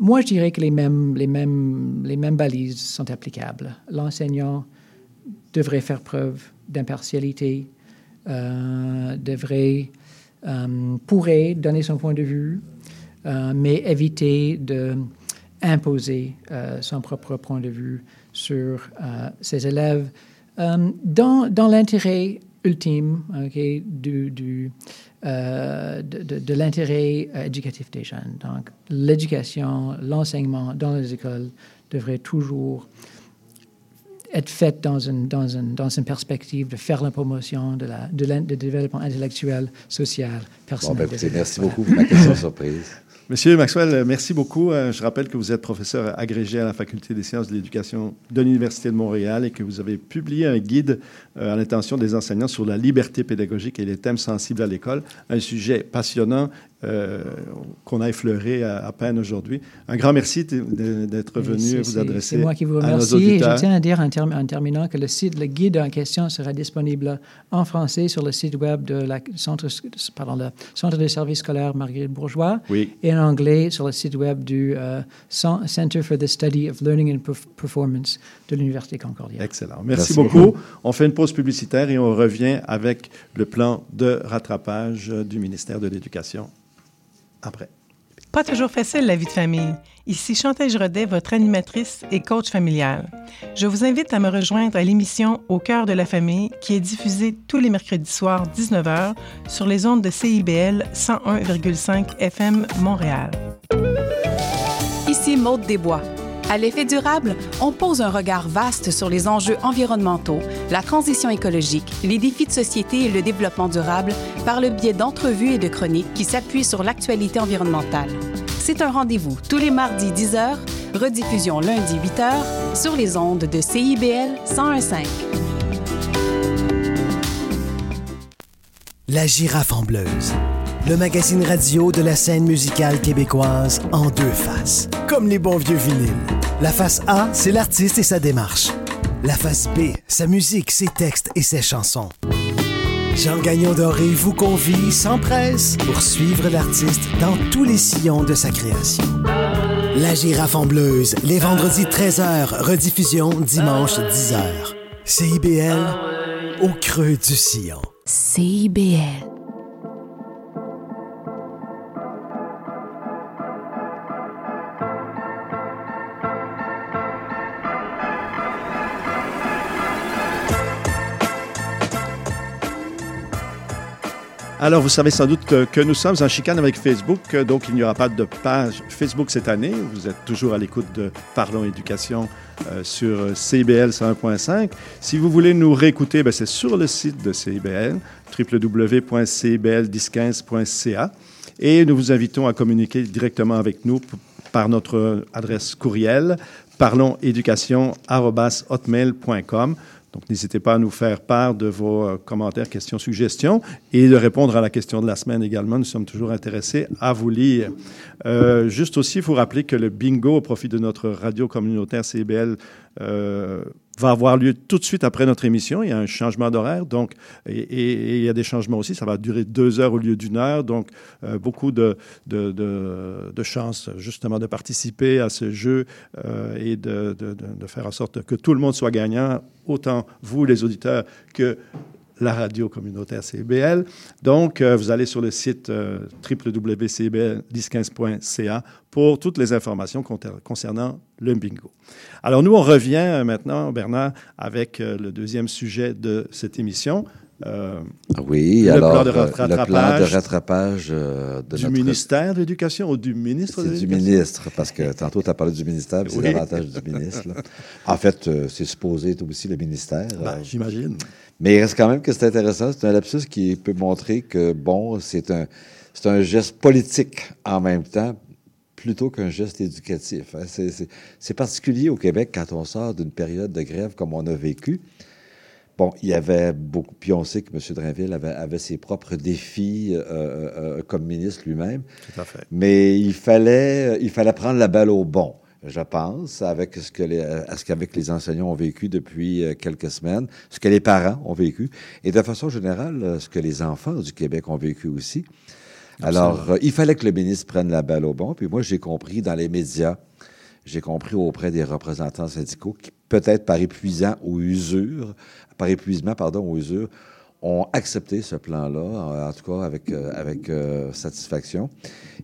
Moi, je dirais que les mêmes, les mêmes, les mêmes balises sont applicables. L'enseignant devrait faire preuve d'impartialité, euh, devrait, euh, pourrait donner son point de vue, euh, mais éviter de imposer euh, son propre point de vue sur euh, ses élèves euh, dans, dans l'intérêt ultime okay, du, du, de, de, de l'intérêt éducatif des jeunes. Donc, l'éducation, l'enseignement dans les écoles devrait toujours être fait dans une, dans, une, dans une perspective de faire la promotion de, la, de, de développement intellectuel, social, personnel. Bon, ben, écoutez, merci beaucoup pour ma question surprise. Monsieur Maxwell, merci beaucoup. Euh, Je rappelle que vous êtes professeur agrégé à la Faculté des sciences de l'éducation de l'Université de Montréal et que vous avez publié un guide euh, à l'intention des enseignants sur la liberté pédagogique et les thèmes sensibles à l'école, un sujet passionnant euh, qu'on a effleuré à, à peine aujourd'hui. Un grand merci d'être venu vous adresser. C'est moi qui vous remercie. Et je tiens à dire en, term en, terminant que le site, le guide en question sera disponible en français sur le site web de la centre, pardon, le Centre de services scolaires Marguerite Bourgeois oui. et en anglais sur le site web du euh, Center for the Study of Learning and Performance de l'Université Concordia. Excellent. Merci, Merci beaucoup. On fait une pause publicitaire et on revient avec le plan de rattrapage du ministère de l'Éducation après. Pas toujours facile la vie de famille. Ici Chantal Rodet, votre animatrice et coach familial. Je vous invite à me rejoindre à l'émission Au cœur de la famille qui est diffusée tous les mercredis soirs 19h sur les ondes de CIBL 101,5 FM Montréal. Ici Maude Desbois. À l'effet durable, on pose un regard vaste sur les enjeux environnementaux, la transition écologique, les défis de société et le développement durable par le biais d'entrevues et de chroniques qui s'appuient sur l'actualité environnementale. C'est un rendez-vous tous les mardis 10h, rediffusion lundi 8h sur les ondes de CIBL 101.5. La girafe en. Le magazine radio de la scène musicale québécoise en deux faces, comme les bons vieux vinyles. La face A, c'est l'artiste et sa démarche. La face B, sa musique, ses textes et ses chansons. Jean Gagnon Doré vous convie sans presse pour suivre l'artiste dans tous les sillons de sa création. La girafe en bleuse, les vendredis 13h, rediffusion dimanche 10h. CIBL, au creux du sillon. CIBL. Alors, vous savez sans doute que, nous sommes en chicane avec Facebook, euh, donc il n'y aura pas de page Facebook cette année. Vous êtes toujours à l'écoute de Parlons Éducation euh, sur CIBL 101.5. Si vous voulez nous réécouter, ben, c'est sur le site de CIBL, www.cibl1015.ca. Et nous vous invitons à communiquer directement avec nous par notre adresse courriel parlonséducation.hotmail.com. Donc, n'hésitez pas à nous faire part de vos euh, commentaires, questions, suggestions et de répondre à la question de la semaine également. Nous sommes toujours intéressés à vous lire. Euh, juste aussi, il faut rappeler que le bingo au profit de notre radio communautaire CBL euh, va avoir lieu tout de suite après notre émission. Il y a un changement d'horaire, donc, et, il y a des changements aussi. Ça va durer deux heures au lieu d'une heure, donc euh, beaucoup de, chances justement de participer à ce jeu euh, et de- de faire en sorte que tout le monde soit gagnant, autant vous les auditeurs que la radio communautaire CBL. Donc, euh, vous allez sur le site euh, www.cbl1015.ca pour toutes les informations concernant le bingo. Alors, nous, on revient euh, maintenant, Bernard, avec euh, le deuxième sujet de cette émission. Euh, Ah Oui, le alors plan de le plan de rattrapage euh, de du notre... ministère de l'Éducation ou du ministre de C'est du l'Éducation? ministre, parce que tantôt, tu as parlé du ministère, puis c'est Oui. davantage du ministre. là. En fait, euh, c'est supposé être aussi le ministère. Ben, J'imagine. Mais il reste quand même que c'est intéressant. C'est un lapsus qui peut montrer que, bon, c'est un, c'est un geste politique en même temps, plutôt qu'un geste éducatif. hein. C'est- particulier au Québec quand on sort d'une période de grève comme on a vécu. Bon, il y avait beaucoup, puis on sait que M. Drainville avait, avait ses propres défis euh, euh, comme ministre lui-même. Tout à fait. Mais il fallait, il fallait prendre la balle au bon, je pense, avec ce que les, à ce qu'avec les enseignants ont vécu depuis euh, quelques semaines, ce que les parents ont vécu, et de façon générale, euh, ce que les enfants du Québec ont vécu aussi. Alors, euh, il fallait que le ministre prenne la balle au bon. Puis moi, j'ai compris dans les médias, j'ai compris auprès des représentants syndicaux qui, peut-être par épuisant ou usure, par épuisement, pardon, ou usure, ont accepté ce plan-là, en en tout cas avec, euh, avec euh, satisfaction.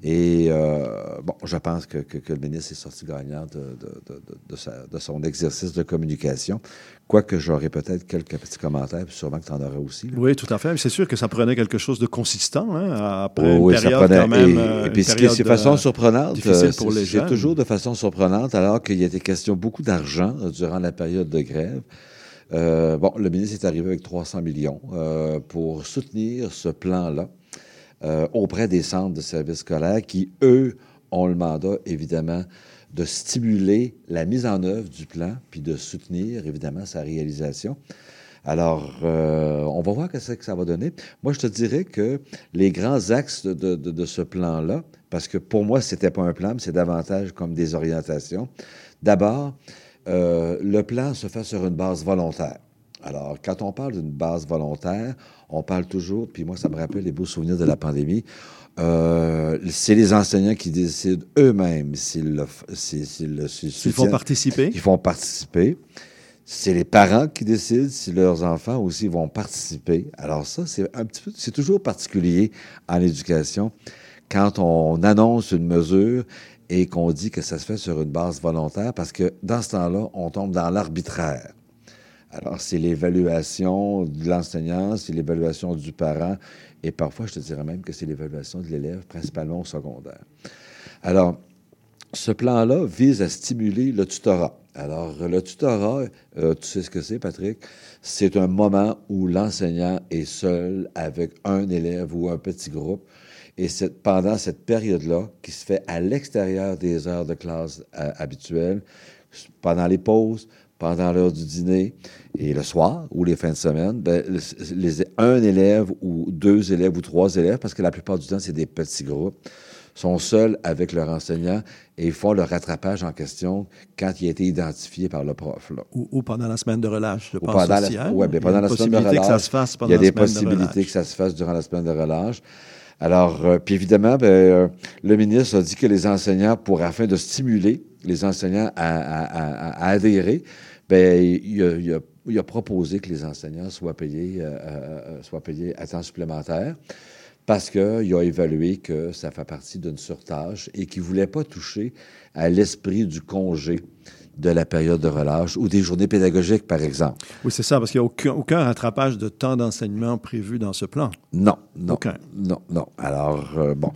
Et euh, bon, je pense que, que- que le ministre est sorti gagnant de, de- de- sa- de son exercice de communication. Quoique j'aurais peut-être quelques petits commentaires, puis sûrement que tu en auras aussi. là. Oui, tout à fait. C'est sûr que ça prenait quelque chose de consistant hein, après oui, une ça période prenait- quand même. Et, euh, et puis, une ce qui est période, de façon euh, surprenante, euh, c'est- c'est toujours de façon surprenante, alors qu'il y a été question beaucoup d'argent euh, durant la période de grève. Euh, bon, le ministre est arrivé avec 300 millions euh, pour soutenir ce plan-là euh, auprès des centres de services scolaires qui, eux, ont le mandat, évidemment, de stimuler la mise en œuvre du plan, puis de soutenir, évidemment, sa réalisation. Alors, on va voir ce que ça va donner. Moi, je te dirais que les grands axes de, de- ce plan-là, parce que pour moi, c'était pas un plan, mais c'est davantage comme des orientations. D'abord, euh, le plan se fait sur une base volontaire. Alors, quand on parle d'une base volontaire, on parle toujours, puis moi, ça me rappelle les beaux souvenirs de la pandémie. euh, c'est les enseignants qui décident eux-mêmes s'ils le, le S'ils font participer? Ils font participer. C'est les parents qui décident si leurs enfants aussi vont participer. Alors ça, c'est un petit peu, c'est toujours particulier en éducation quand on annonce une mesure et qu'on dit que ça se fait sur une base volontaire parce que dans ce temps-là, on tombe dans l'arbitraire. Alors, c'est l'évaluation de l'enseignant, c'est l'évaluation du parent, et parfois, je te dirais même que c'est l'évaluation de l'élève, principalement au secondaire. Alors, ce plan-là vise à stimuler le tutorat. Alors, le tutorat, euh, tu sais ce que c'est, Patrick? C'est un moment où l'enseignant est seul avec un élève ou un petit groupe. Et c'est pendant cette période-là, qui se fait à l'extérieur des heures de classe euh, habituelles, pendant les pauses, pendant l'heure du dîner et le soir ou les fins de semaine, ben, les- un élève ou deux élèves ou trois élèves, parce que la plupart du temps, c'est des petits groupes, sont seuls avec leur enseignant et ils font le rattrapage en question quand il a été identifié par le prof. là. Ou, ou pendant la semaine de relâche, je Ou pense pendant aussi. la, hein? ouais, ben, Il y a pendant la semaine de relâche. que ça se fasse pendant Il y a des de possibilités que ça se fasse durant la semaine de relâche. Alors, euh, puis évidemment, ben, euh, le ministre a dit que les enseignants, pour afin de stimuler les enseignants à, adhérer, ben, il, a, proposé que les enseignants soient payés, euh, soient à temps supplémentaire parce qu'il a évalué que ça fait partie d'une surtâche et qu'il ne voulait pas toucher à l'esprit du congé de la période de relâche ou des journées pédagogiques, par exemple. Oui, c'est ça, parce qu'il n'y a aucun, aucun rattrapage de temps d'enseignement prévu dans ce plan. Non, non. Aucun. Non, non. Alors, euh, bon.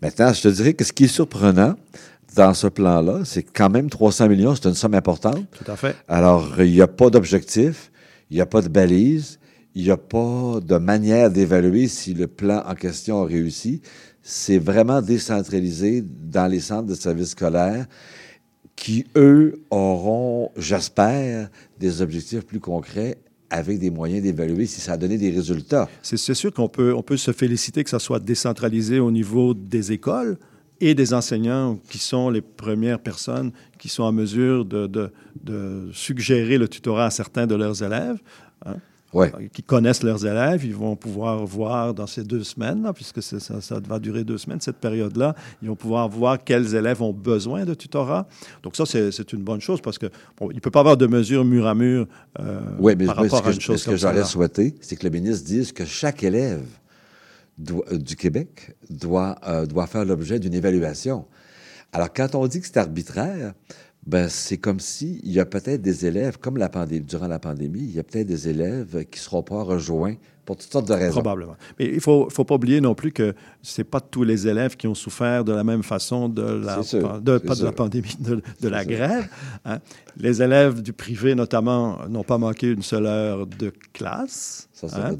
Maintenant, je te dirais que ce qui est surprenant dans ce plan-là, c'est quand même 300 millions, c'est une somme importante. Tout à fait. Alors, il n'y a pas d'objectif, il n'y a pas de balise, il n'y a pas de manière d'évaluer si le plan en question a réussi. C'est vraiment décentralisé dans les centres de services scolaires qui, eux, auront, j'espère, des objectifs plus concrets avec des moyens d'évaluer si ça a donné des résultats. C'est sûr qu'on peut, on peut se féliciter que ça soit décentralisé au niveau des écoles et des enseignants qui sont les premières personnes qui sont en mesure de, de- de suggérer le tutorat à certains de leurs élèves. hein, Ouais. qui connaissent leurs élèves, ils vont pouvoir voir dans ces deux semaines, là, puisque ça, ça va durer deux semaines, cette période-là, ils vont pouvoir voir quels élèves ont besoin de tutorat. Donc ça, c'est une bonne chose parce que bon, il ne peut pas avoir de mesures mur à mur euh, Oui, mais par rapport que, à une chose ce que comme j'aurais souhaité, c'est que le ministre dise que chaque élève doit- euh, du Québec doit, euh, doit faire l'objet d'une évaluation. Alors, quand on dit que c'est arbitraire, ben, c'est comme si il y a peut-être des élèves, comme la pandémie, durant la pandémie, il y a peut-être des élèves qui ne seront pas rejoints pour toutes sortes de raisons. Probablement. Mais il ne faut, faut pas oublier non plus que ce n'est pas tous les élèves qui ont souffert de la même façon de la, sûr, de, pas de la pandémie, de, de la grève. hein. Les élèves du privé, notamment, n'ont pas manqué une seule heure de classe. Ça, c'est hein.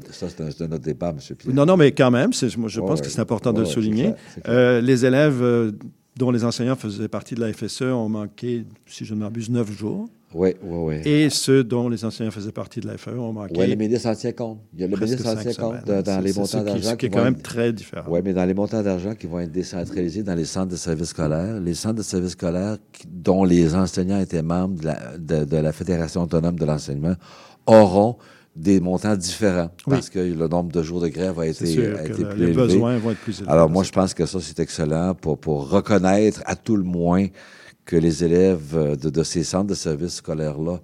notre- débat, M. Pierre. Non, non, mais quand même, moi, je pense ouais. que c'est important de Ouais, le souligner. Euh, les élèves euh, dont les enseignants faisaient partie de la FSE ont manqué, si je ne m'abuse, neuf jours. Oui, oui, oui. Et ceux dont les enseignants faisaient partie de la FAE ont manqué. Oui, le ministre en tient compte. Il y a le ministre en tient compte dans les montants d'argent Ce qui est quand même être- très différent. Oui, mais dans les montants d'argent qui vont être décentralisés dans les centres de services scolaires, les centres de services scolaires qui- dont les enseignants étaient membres de la, de- de la Fédération autonome de l'enseignement auront des montants différents Oui. parce que le nombre de jours de grève a été, sûr a que été le- plus les élevé. besoins vont être plus élevés. Alors, moi, je pense que ça, c'est excellent pour, pour reconnaître à tout le moins que les élèves euh, de, de ces centres de services scolaires-là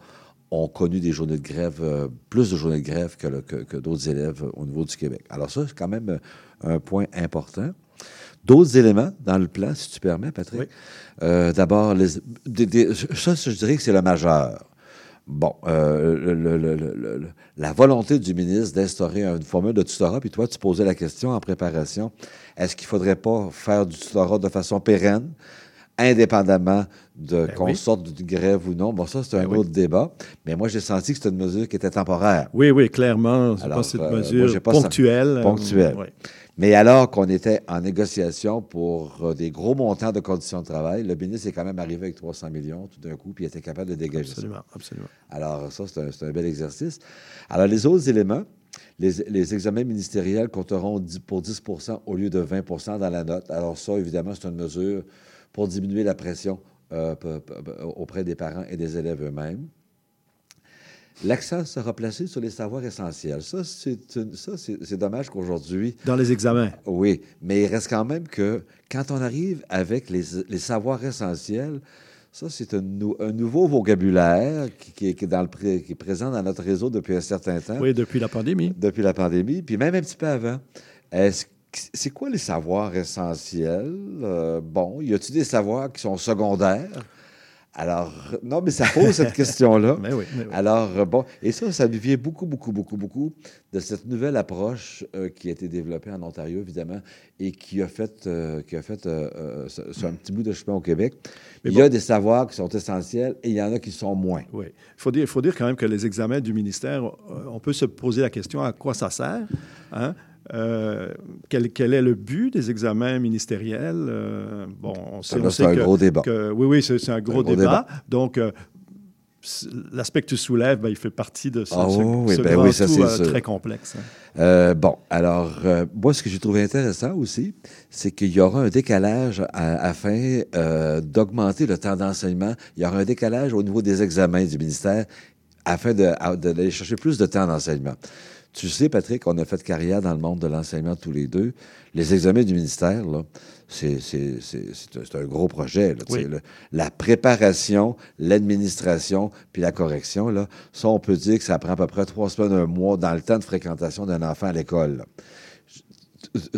ont connu des journées de grève, euh, plus de journées de grève que, le- que, que d'autres élèves au niveau du Québec. Alors ça, c'est quand même euh, un point important. D'autres éléments dans le plan, si tu permets, Patrick. Oui. Euh, D'abord, les- ça, je dirais que c'est le majeur. Bon, euh, le- le- le- le- le- la volonté du ministre d'instaurer une formule de tutorat, puis toi, tu posais la question en préparation, est-ce qu'il ne faudrait pas faire du tutorat de façon pérenne, indépendamment de qu'on oui. sorte de grève ou non? Bon, ça, c'est un Ben oui. autre débat, mais moi, j'ai senti que c'était une mesure qui était temporaire. Oui, oui, clairement. Je Alors, pense que c'est euh, une mesure ponctuelle. euh, ponctuelle. oui. Mais alors qu'on était en négociation pour euh, des gros montants de conditions de travail, le ministre est quand même arrivé avec 300 millions tout d'un coup, puis il était capable de dégager ça. Absolument, absolument. Alors, ça, c'est un, bel exercice. Alors, les autres éléments, les, les examens ministériels compteront 10 pour 10% au lieu de 20% dans la note. Alors, ça, évidemment, c'est une mesure pour diminuer la pression euh, auprès des parents et des élèves eux-mêmes. L'accent sera placé sur les savoirs essentiels. Ça, c'est dommage qu'aujourd'hui, Dans les examens. oui, mais il reste quand même que quand on arrive avec les, les savoirs essentiels, ça, c'est un, nou- un nouveau vocabulaire qui, qui est- qui est dans le pré- qui est présent dans notre réseau depuis un certain temps, Oui, depuis la pandémie. depuis la pandémie, puis même un petit peu avant. Est-ce c'est quoi les savoirs essentiels? Euh, bon, y a-t-il des savoirs qui sont secondaires? Alors, non, mais ça pose cette question-là. Mais oui, mais oui. Alors, euh, bon, et ça, ça vient beaucoup, beaucoup, beaucoup, beaucoup de cette nouvelle approche euh, qui a été développée en Ontario, évidemment, et qui a fait, euh, qui a fait euh, ce- ce- un petit bout de chemin au Québec. Mais il y a des savoirs qui sont essentiels et il y en a qui sont moins. Oui. Il faut dire, faut dire quand même que les examens du ministère, on peut se poser la question à quoi ça sert. hein? Euh, quel, quel est le but des examens ministériels? Euh, bon, on sait, là, on c'est sait un que- gros débat. que- oui, oui, c'est un gros, gros débat. Donc, euh, l'aspect que tu soulèves, ben, il fait partie de ce, Ah ce- oui, ce ben grand oui, ça, tout, c'est euh, très complexe. hein. Euh, bon, alors, euh, moi, ce que j'ai trouvé intéressant aussi, c'est qu'il y aura un décalage à- afin d'augmenter le temps d'enseignement. Il y aura un décalage au niveau des examens du ministère afin de- d'aller chercher plus de temps d'enseignement. Tu sais, Patrick, on a fait carrière dans le monde de l'enseignement tous les deux. Les examens du ministère, là, c'est c'est- c'est- c'est un, gros projet. là, Oui. La préparation, l'administration, puis la correction, là, ça, on peut dire que ça prend à peu près trois semaines, un mois dans le temps de fréquentation d'un enfant à l'école. là.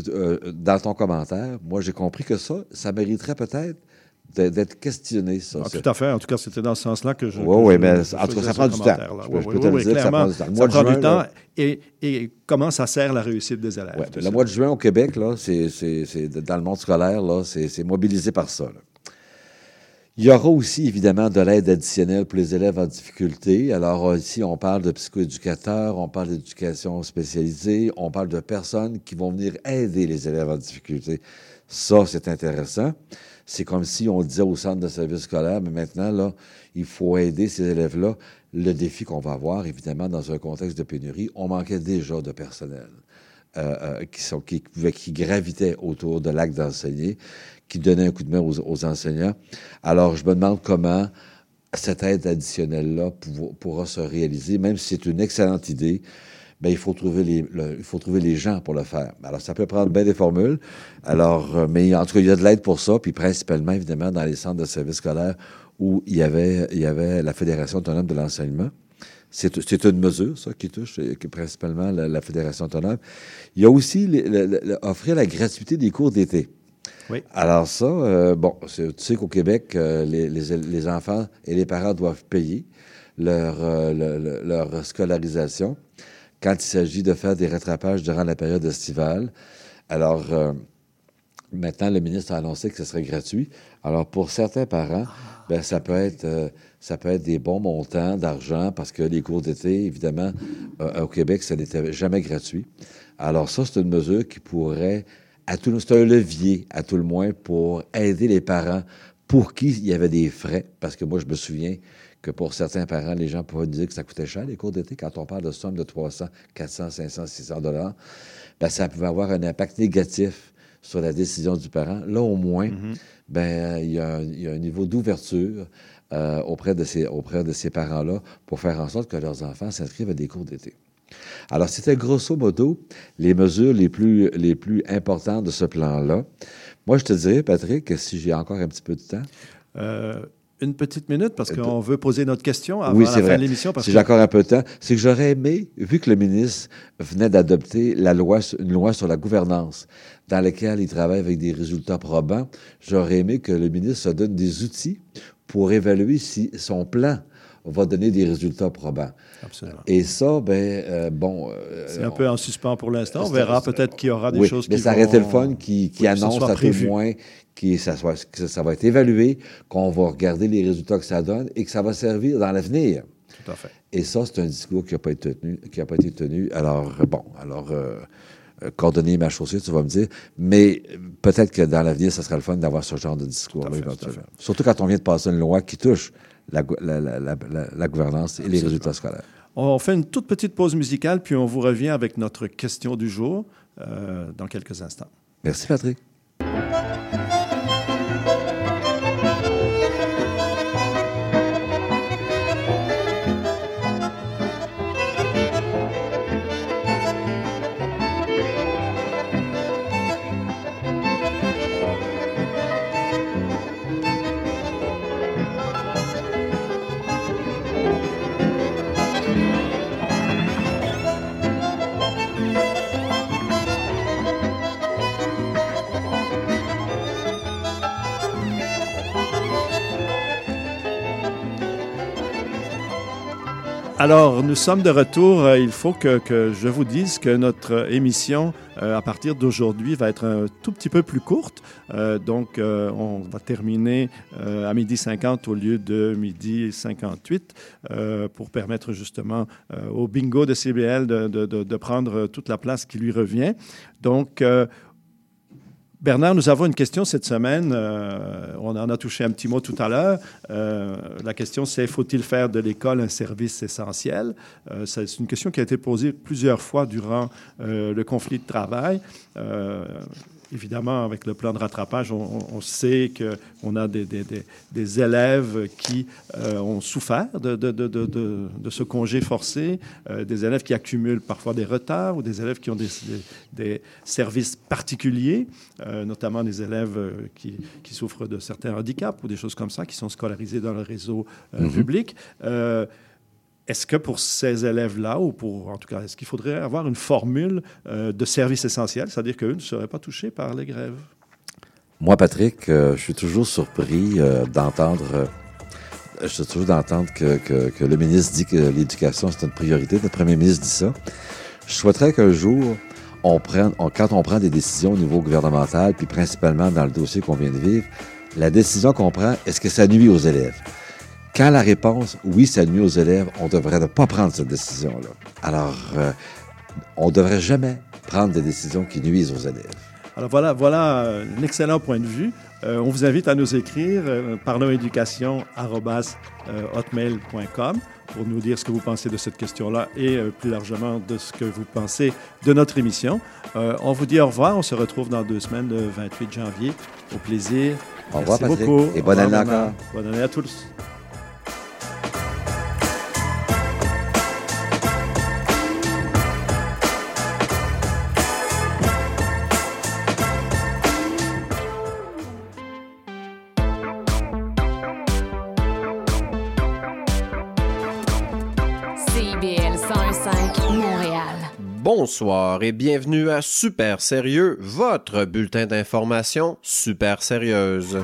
Euh, Dans ton commentaire, moi, j'ai compris que ça, ça mériterait peut-être d'être questionné. Ça, Ah, tout à fait. En tout cas, c'était dans ce sens-là que je. Oui, que oui, je- mais je en tout cas, ça prend du temps. Je- Oui, je oui, peux te le dire ça prend du temps. Ça prend juin, du temps et, et comment ça sert la réussite des élèves. Ouais, le ça? mois de juin au Québec, là, c'est, dans le monde scolaire, là, c'est, mobilisé par ça. là. Il y aura aussi, évidemment, de l'aide additionnelle pour les élèves en difficulté. Alors, euh, ici, on parle de psychoéducateurs, on parle d'éducation spécialisée, on parle de personnes qui vont venir aider les élèves en difficulté. Ça, c'est intéressant. C'est comme si on disait au centre de service scolaire, mais maintenant, là, il faut aider ces élèves-là. Le défi qu'on va avoir, évidemment, dans un contexte de pénurie, on manquait déjà de personnel euh, euh, qui, sont, gravitaient autour de l'acte d'enseigner, qui donnaient un coup de main aux, enseignants. Alors, je me demande comment cette aide additionnelle-là pour- pourra se réaliser, même si c'est une excellente idée. Ben, il faut trouver les, le- il faut trouver les gens pour le faire. Alors, ça peut prendre bien des formules. Alors, euh, mais en tout cas, il y a de l'aide pour ça, puis principalement, évidemment, dans les centres de services scolaires où il y avait, il y avait la Fédération autonome de l'enseignement. C'est c'est une mesure, ça, qui touche qui principalement la, la Fédération autonome. Il y a aussi le- le- le- offrir la gratuité des cours d'été. Oui. Alors ça, euh, bon, tu sais qu'au Québec, euh, les, les- les enfants et les parents doivent payer leur, euh, le- le- leur scolarisation quand il s'agit de faire des rattrapages durant la période estivale. Alors, euh, maintenant, le ministre a annoncé que ce serait gratuit. Alors, pour certains parents, ben, ça peut être... euh, ça peut être des bons montants d'argent parce que les cours d'été, évidemment, euh, au Québec, ça n'était jamais gratuit. Alors ça, c'est une mesure qui pourrait, c'est un levier, à tout le moins, pour aider les parents pour qui il y avait des frais. Parce que moi, je me souviens que pour certains parents, les gens pouvaient dire que ça coûtait cher, les cours d'été. Quand on parle de sommes de 300, 400, 500, 600 dollars, ben, ça pouvait avoir un impact négatif sur la décision du parent. Là, au moins, ben, il y, a un- il y a un niveau d'ouverture euh, auprès de ces, auprès de ces parents-là pour faire en sorte que leurs enfants s'inscrivent à des cours d'été. Alors, c'était grosso modo les mesures les plus, les plus importantes de ce plan-là. Moi, je te dirais, Patrick, si j'ai encore un petit peu de temps. Euh, une petite minute parce qu'on veut poser notre question avant oui, la fin de l'émission. Si que- j'ai encore un peu de temps, c'est que j'aurais aimé, vu que le ministre venait d'adopter la loi, une loi sur la gouvernance, dans laquelle il travaille avec des résultats probants, j'aurais aimé que le ministre se donne des outils pour évaluer si son plan va donner des résultats probants. Absolument. Et ça, ben, euh, bon... euh, C'est un on- peu en suspens pour l'instant. On verra peut-être qu'il y aura des oui, choses mais qui ça vont... aurait été le fun qui, qui Oui, annonce à tout prévu. le moins que ça, soit, que ça va être évalué, qu'on va regarder les résultats que ça donne et que ça va servir dans l'avenir. Tout à fait. Et ça, c'est un discours qui n'a pas été tenu. Qui a pas été tenu. Alors, euh, bon, alors, euh, euh, coordonner ma chaussée, tu vas me dire. Mais peut-être que dans l'avenir, ça sera le fun d'avoir ce genre de discours-là éventuellement. Surtout quand on vient de passer une loi qui touche la, gou- la- la- la- la- la gouvernance et les résultats scolaires. On fait une toute petite pause musicale, puis on vous revient avec notre question du jour euh, dans quelques instants. Merci, Patrick. Alors, nous sommes de retour. Euh, Il faut que, je vous dise que notre émission, euh, à partir d'aujourd'hui, va être un tout petit peu plus courte. Euh, donc, on va terminer à midi 50 au lieu de midi 58 euh, pour permettre justement au bingo de CBL de, de- prendre toute la place qui lui revient. Donc, Bernard, nous avons une question cette semaine. Euh, on en a touché un petit mot tout à l'heure. Euh, la question, c'est faut-il faire de l'école un service essentiel? Euh, C'est une question qui a été posée plusieurs fois durant le conflit de travail. Évidemment, avec le plan de rattrapage, on, on- sait qu'on a des, des- des- des élèves qui euh, ont souffert de, de- de- de- de- de ce congé forcé, euh, des élèves qui accumulent parfois des retards ou des élèves qui ont des, services particuliers, euh, notamment des élèves qui, qui souffrent de certains handicaps ou des choses comme ça, qui sont scolarisés dans le réseau Mhm. public. Est-ce que pour ces élèves-là, ou pour, en tout cas, est-ce qu'il faudrait avoir une formule euh, de service essentiel, c'est-à-dire qu'eux ne seraient pas touchés par les grèves? Moi, Patrick, euh, je suis toujours surpris euh, d'entendre... que, le ministre dit que l'éducation, c'est une priorité. Le premier ministre dit ça. Je souhaiterais qu'un jour, on prenne, quand on prend des décisions au niveau gouvernemental, puis principalement dans le dossier qu'on vient de vivre, la décision qu'on prend, est-ce que ça nuit aux élèves? Quand la réponse, oui, ça nuit aux élèves, on devrait ne pas prendre cette décision-là. Alors, euh, on ne devrait jamais prendre des décisions qui nuisent aux élèves. Alors voilà, voilà euh, un excellent point de vue. Euh, on vous invite à nous écrire euh, parlonséducation@hotmail.com pour nous dire ce que vous pensez de cette question-là et euh, plus largement de ce que vous pensez de notre émission. On vous dit au revoir. On se retrouve dans deux semaines, le 28 janvier. Au plaisir. Au revoir, Merci Patrick, beaucoup. et bonne année encore. Bonne année à tous. Bonsoir et bienvenue à Super Sérieux, votre bulletin d'information super sérieuse.